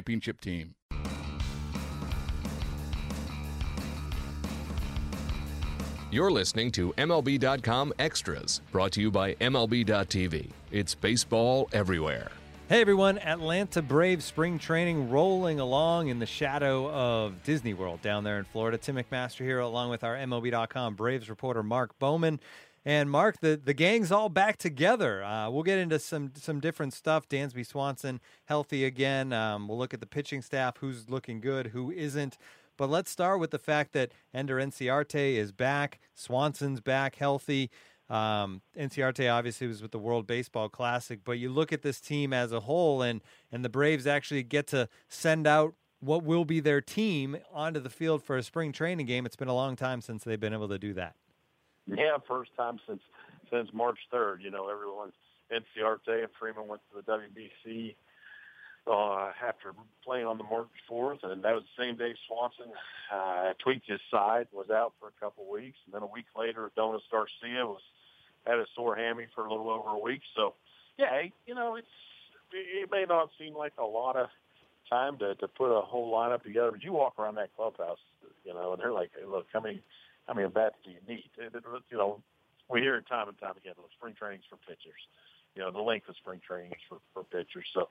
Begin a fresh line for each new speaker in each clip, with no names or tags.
championship team.
You're listening to MLB.com Extras, brought to you by MLB.tv. It's baseball everywhere.
Hey everyone, Atlanta Braves spring training rolling along in the shadow of Disney World down there in Florida. Tim McMaster here, along with our MLB.com Braves reporter Mark Bowman. And Mark, the, the gang's all back together. Uh, we'll get into some some different stuff. Dansby Swanson healthy again. Um, we'll look at the pitching staff, who's looking good, who isn't. But let's start with the fact that Ender Inciarte is back. Swanson's back healthy. Um, Inciarte obviously was with the World Baseball Classic, but you look at this team as a whole, and and the Braves actually get to send out what will be their team onto the field for a spring training game. It's been a long time since they've been able to do that.
Yeah, first time since since March 3rd. You know, everyone's Inciarte and Freeman went to the WBC uh, after playing on the March 4th, and that was the same day Swanson uh, tweaked his side, was out for a couple weeks, and then a week later, Adonis Garcia was had a sore hammy for a little over a week. So, yeah, you know, it's it may not seem like a lot of time to to put a whole lineup together, but you walk around that clubhouse, you know, and they're like, hey, look, how many how many bats do you need? You know, we hear it time and time again. Look, spring training's for pitchers. You know, the length of spring training is for, for pitchers. So,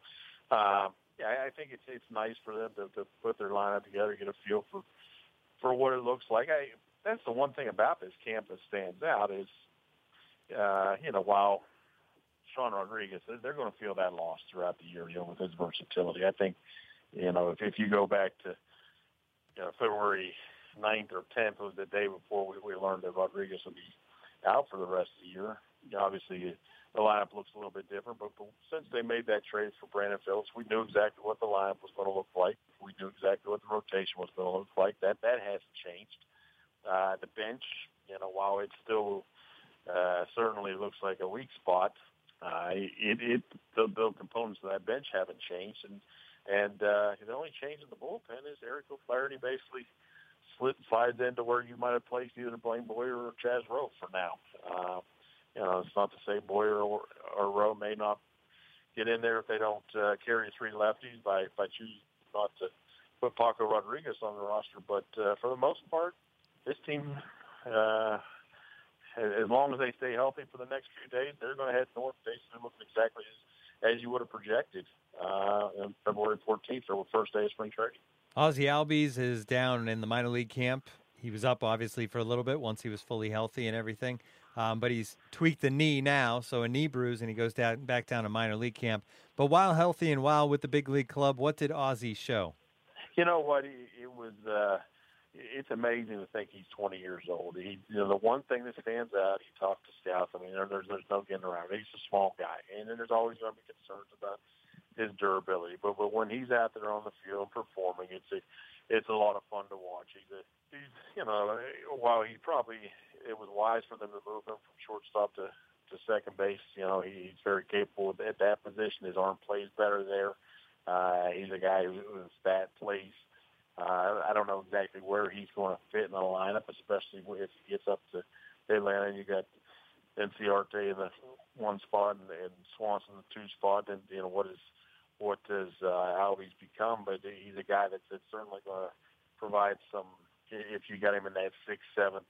um, yeah, I think it's it's nice for them to, to put their lineup together, get a feel for for what it looks like. I that's the one thing about this camp that stands out is, uh, you know, while Sean Rodriguez, they're going to feel that loss throughout the year, you know, with his versatility. I think, you know, if, if you go back to you know, February 9th or 10th was the day before we, we learned that Rodriguez would be out for the rest of the year. Obviously, the lineup looks a little bit different, but, but since they made that trade for Brandon Phillips, we knew exactly what the lineup was going to look like. We knew exactly what the rotation was going to look like. That that hasn't changed. Uh, the bench, you know, while it still uh, certainly looks like a weak spot, uh, it, it the, the components of that bench haven't changed, and and uh, the only change in the bullpen is Eric O'Flaherty basically slid slides into where you might have placed either Blaine Boyer or Chaz Roe for now. Uh, you know, it's not to say Boyer or, or Roe may not get in there if they don't uh, carry three lefties by by choosing not to put Paco Rodriguez on the roster. But uh, for the most part, this team, uh, as long as they stay healthy for the next few days, they're going to head north, basically looking exactly as, as you would have projected uh, on February 14th, or first day of spring training.
Ozzie Albies is down in the minor league camp. He was up obviously for a little bit once he was fully healthy and everything, um, but he's tweaked the knee now, so a knee bruise, and he goes down back down to minor league camp. But while healthy and while with the big league club, what did Ozzie show?
You know what? It was. Uh, it's amazing to think he's 20 years old. He, you know, the one thing that stands out. He talked to staff. I mean, there's there's no getting around. He's a small guy, and then there's always going to be concerns about his durability. But but when he's out there on the field performing, it's a it's a lot of fun to watch. He's a, he's you know while he probably it was wise for them to move him from shortstop to to second base. You know he's very capable at that position. His arm plays better there. Uh, he's a guy whose bat plays. Uh, I don't know exactly where he's going to fit in the lineup, especially if he gets up to Atlanta. You got Inciarte in the one spot and, and Swanson in the two spot, and you know what is what does uh, Albies become, but he's that's certainly going to provide some. If you got him in that sixth, seventh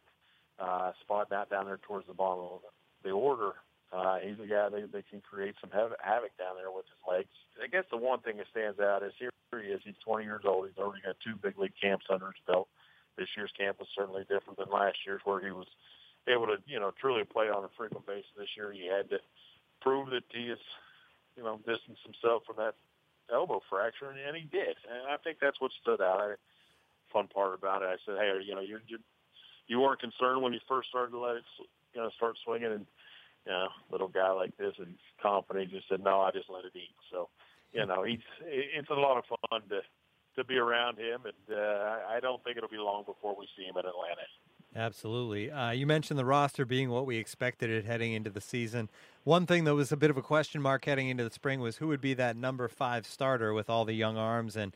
uh, spot, not down there towards the bottom of the order, Uh, he's a guy that, that can create some havoc down there with his legs. I guess the one thing that stands out is here he is. He's 20 years old. He's already got two big league camps under his belt. This year's camp was certainly different than last year's, where he was able to, you know, truly play on a frequent basis. This year, he had to prove that he is, you know, distanced himself from that elbow fracture, and, and he did. And I think that's what stood out. I, fun part about it, I said, hey, you know, you're, you're you weren't concerned when you first started to let it, you know, start swinging, and you know, little guy like this and confident, he just said, no, I just let it eat. So, you know, he's it's a lot of fun to to be around him, and uh, I don't think it'll be long before we see him in Atlanta.
Absolutely. Uh, you mentioned the roster being what we expected it heading into the season. One thing that was a bit of a question mark heading into the spring was who would be that number five starter with all the young arms and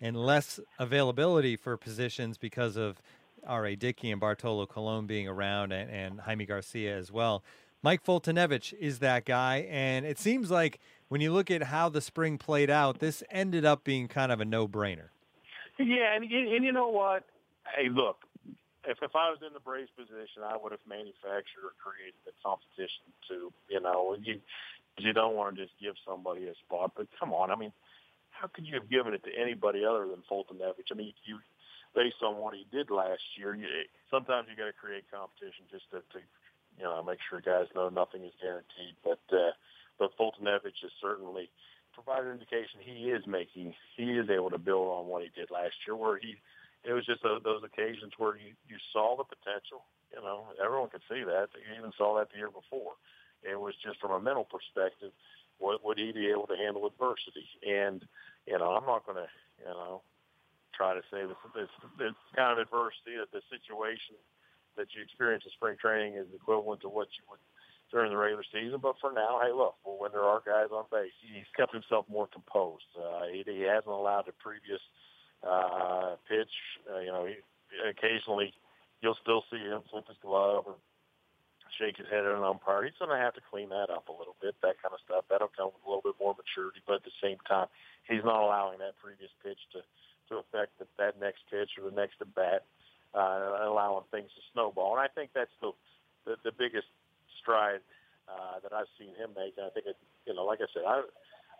and less availability for positions because of R.A. Dickey and Bartolo Colon being around and, and Jaime Garcia as well. Mike Foltyniewicz is that guy, and it seems like when you look at how the spring played out, this ended up being kind of a no-brainer.
Yeah, and, and you know what? Hey, look, if if I was in the Braves position, I would have manufactured or created the competition to, you know, you you don't want to just give somebody a spot. But come on, I mean, how could you have given it to anybody other than Foltyniewicz? I mean, you based on what he did last year, you, sometimes you got to create competition just to, to you know, make sure guys know nothing is guaranteed. But uh, but Foltyniewicz has certainly provided indication he is making, he is able to build on what he did last year, where he, it was just a, those occasions where you you saw the potential. You know, everyone could see that. You even saw that the year before. It was just from a mental perspective, what would he be able to handle adversity? And you know, I'm not going to, you know, try to say this, this, this kind of adversity, that the situation that you experience in spring training is equivalent to what you would during the regular season. But for now, hey, look, well, when there are guys on base, he's kept himself more composed. Uh, he, he hasn't allowed the previous uh, pitch. Uh, you know, he, occasionally you'll still see him flip his glove or shake his head at an umpire. He's going to have to clean that up a little bit, that kind of stuff. That'll come with a little bit more maturity. But at the same time, he's not allowing that previous pitch to to affect the, that next pitch or the next at bat uh, allowing things to snowball. And I think that's the the, the biggest stride uh, that I've seen him make. And I think it, you know, like I said, I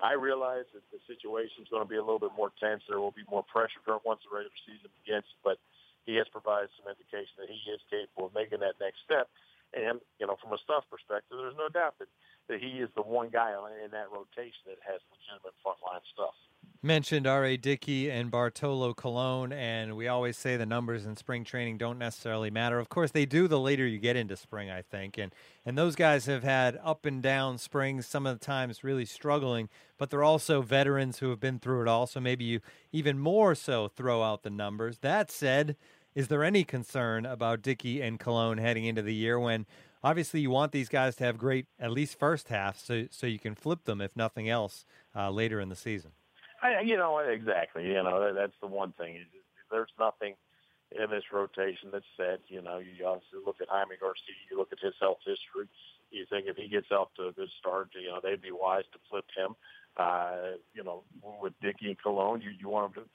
I realize that the situation is going to be a little bit more tense. There will be more pressure once the regular season begins, but he has provided some indication that he is capable of making that next step. And you know, from a stuff perspective, there's no doubt that that he is the one guy in that rotation that has legitimate frontline stuff
mentioned R.A. Dickey and Bartolo Colon, and we always say the numbers in spring training don't necessarily matter. Of course, they do the later you get into spring, I think. And, and those guys have had up and down springs, some of the times really struggling, but they're also veterans who have been through it all. So maybe you even more so throw out the numbers. That said, is there any concern about Dickey and Colon heading into the year when obviously you want these guys to have great, at least first half, so, so you can flip them, if nothing else, uh, later in the season?
I, you know, exactly. You know, that's the one thing. There's nothing in this rotation that's said. You know, you obviously look at Jaime Garcia, you look at his health history. You think if he gets off to a good start, you know, they'd be wise to flip him. Uh, you know, with Dickey and Colon, you, you want him to,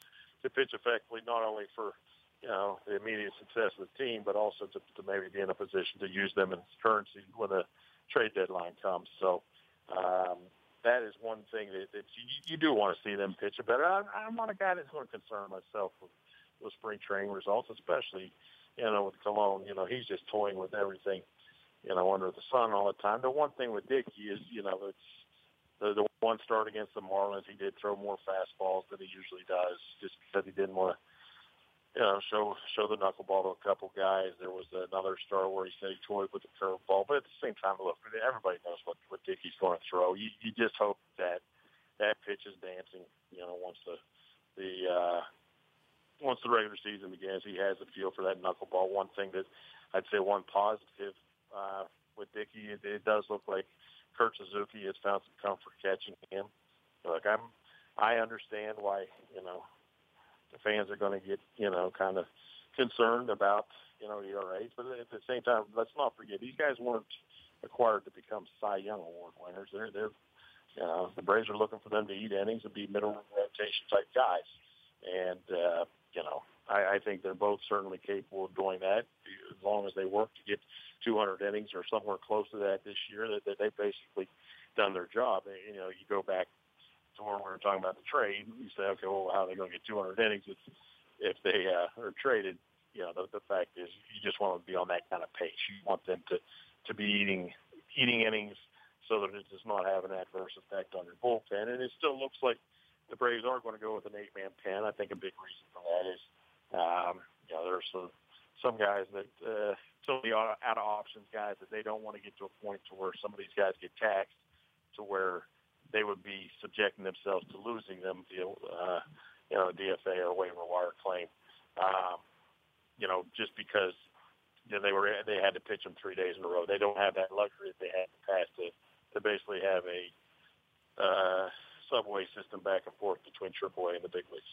to pitch effectively not only for, you know, the immediate success of the team, but also to, to maybe be in a position to use them as currency when the trade deadline comes. So, um, that is one thing that, that you, you do want to see them pitch better. I, I'm not a guy that's going to concern myself with, with spring training results, especially you know with Colon. You know he's just toying with everything, you know, under the sun all the time. The one thing with Dickey is you know it's the, the one start against the Marlins. He did throw more fastballs than he usually does, just because he didn't want to know, show show the knuckleball to a couple guys. There was another star where he said he toyed with the curveball, but at the same time, look, everybody knows what what Dickey's going to throw. You you just hope that that pitch is dancing. You know, once the the uh, once the regular season begins, he has a feel for that knuckleball. One thing that I'd say one positive uh, with Dickey, it, it does look like Kurt Suzuki has found some comfort catching him. Look, I'm I understand why you know fans are going to get, you know, kind of concerned about, you know, ERAs. But at the same time, let's not forget these guys weren't acquired to become Cy Young Award winners. They're they're you know the Braves are looking for them to eat innings and be middle rotation type guys. And uh, you know I, I think they're both certainly capable of doing that as long as they work to get 200 innings or somewhere close to that this year. That, that they've basically done their job. You know, you go back were talking about the trade. You say, okay, well, how are they going to get 200 innings if if they uh, are traded? You know, the, the fact is, you just want to be on that kind of pace. You want them to to be eating eating innings so that it does not have an adverse effect on your bullpen. And it still looks like the Braves are going to go with an eight-man pen. I think a big reason for that is, um, you know, there's some some guys that uh, some out of options guys that they don't want to get to a point to where some of these guys get taxed to where they would be subjecting themselves to losing them via, uh, you know, DFA or waiver wire claim. Um, you know, just because you know, they were they had to pitch them three days in a row. They don't have that luxury that they had in the past to to basically have a uh, subway system back and forth between AAA and the big leagues.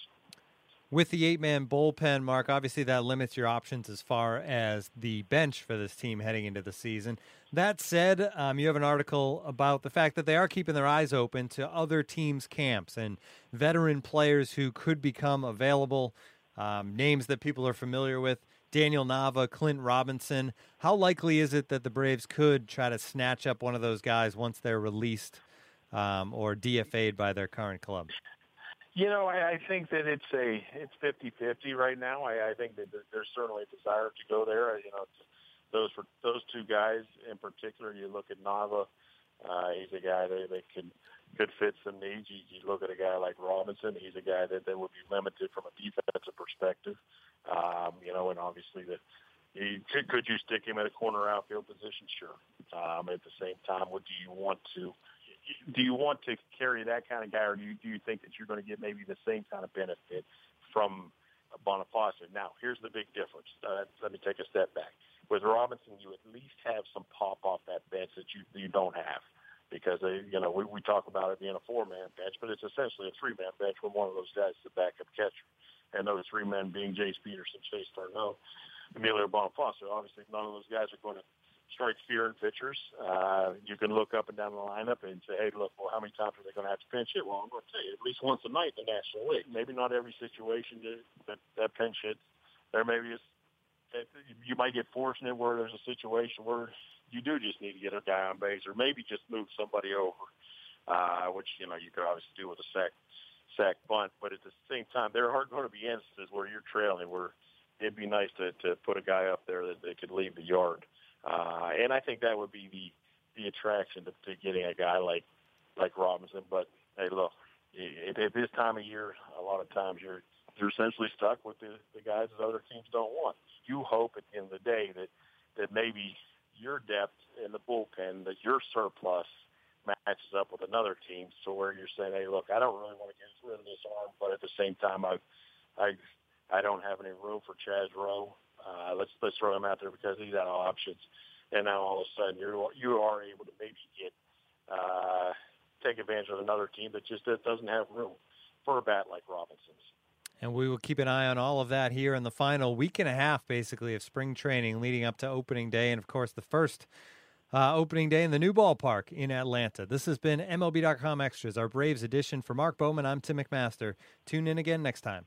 With the eight man bullpen, Mark, obviously that limits your options as far as the bench for this team heading into the season. That said, um, you have an article about the fact that they are keeping their eyes open to other teams' camps and veteran players who could become available, um, names that people are familiar with. Daniel Nava, Clint Robinson. How likely is it that the Braves could try to snatch up one of those guys once they're released um, or DFA'd by their current club?
You know, I, I think that it's a it's fifty fifty right now. I, I think that there's certainly a desire to go there. You know, those for those two guys in particular. You look at Nava; uh, he's a guy that, that could could fit some needs. You, you look at a guy like Robinson; he's a guy that, that would be limited from a defensive perspective. Um, you know, and obviously the you, could, could you stick him at a corner outfield position? Sure. Um, at the same time, what do you want to do? You want to carry that kind of guy, or do you, do you think that you're going to get maybe the same kind of benefit from Boniface? Now, here's the big difference. Uh, let me take a step back. With Robinson, you at least have some pop off that bench that you you don't have because they, you know we, we talk about it being a four man bench, but it's essentially a three man bench with one of those guys is the backup catcher and those three men being Jace Peterson, Chase D'Arnaud, Emilio Bonifacio. Obviously, none of those guys are going to strike fear in pitchers. Uh, you can look up and down the lineup and say, hey, look, well, how many times are they going to have to pinch hit? Well, I'm going to tell you, at least once a night in the National League. Maybe not every situation that that pinch hits. There maybe is you might get fortunate where there's a situation where you do just need to get a guy on base, or maybe just move somebody over, uh, which you know you could obviously do with a sack sack bunt. But at the same time, there are going to be instances where you're trailing where it'd be nice to, to put a guy up there that, that could leave the yard. Uh, Uh, and I think that would be the the attraction to, to getting a guy like like Robinson. But hey, look, at, at this time of year, a lot of times you're you're essentially stuck with the, the guys that other teams don't want. You hope at the end of the day that that maybe your depth in the bullpen, that your surplus matches up with another team, so where you're saying, hey, look, I don't really want to get rid of this arm, but at the same time, I, I, I don't have any room for Chaz Roe. Uh, let's let's throw him out there because he's out of options, and now all of a sudden you're you are able to maybe get uh, take advantage of another team that just doesn't have room for a bat like Robinson's.
And we will keep an eye on all of that here in the final week and a half, basically, of spring training leading up to opening day. And of course, the first uh, opening day in the new ballpark in Atlanta. This has been MLB.com Extras, our Braves edition. For Mark Bowman, I'm Tim McMaster. Tune in again next time.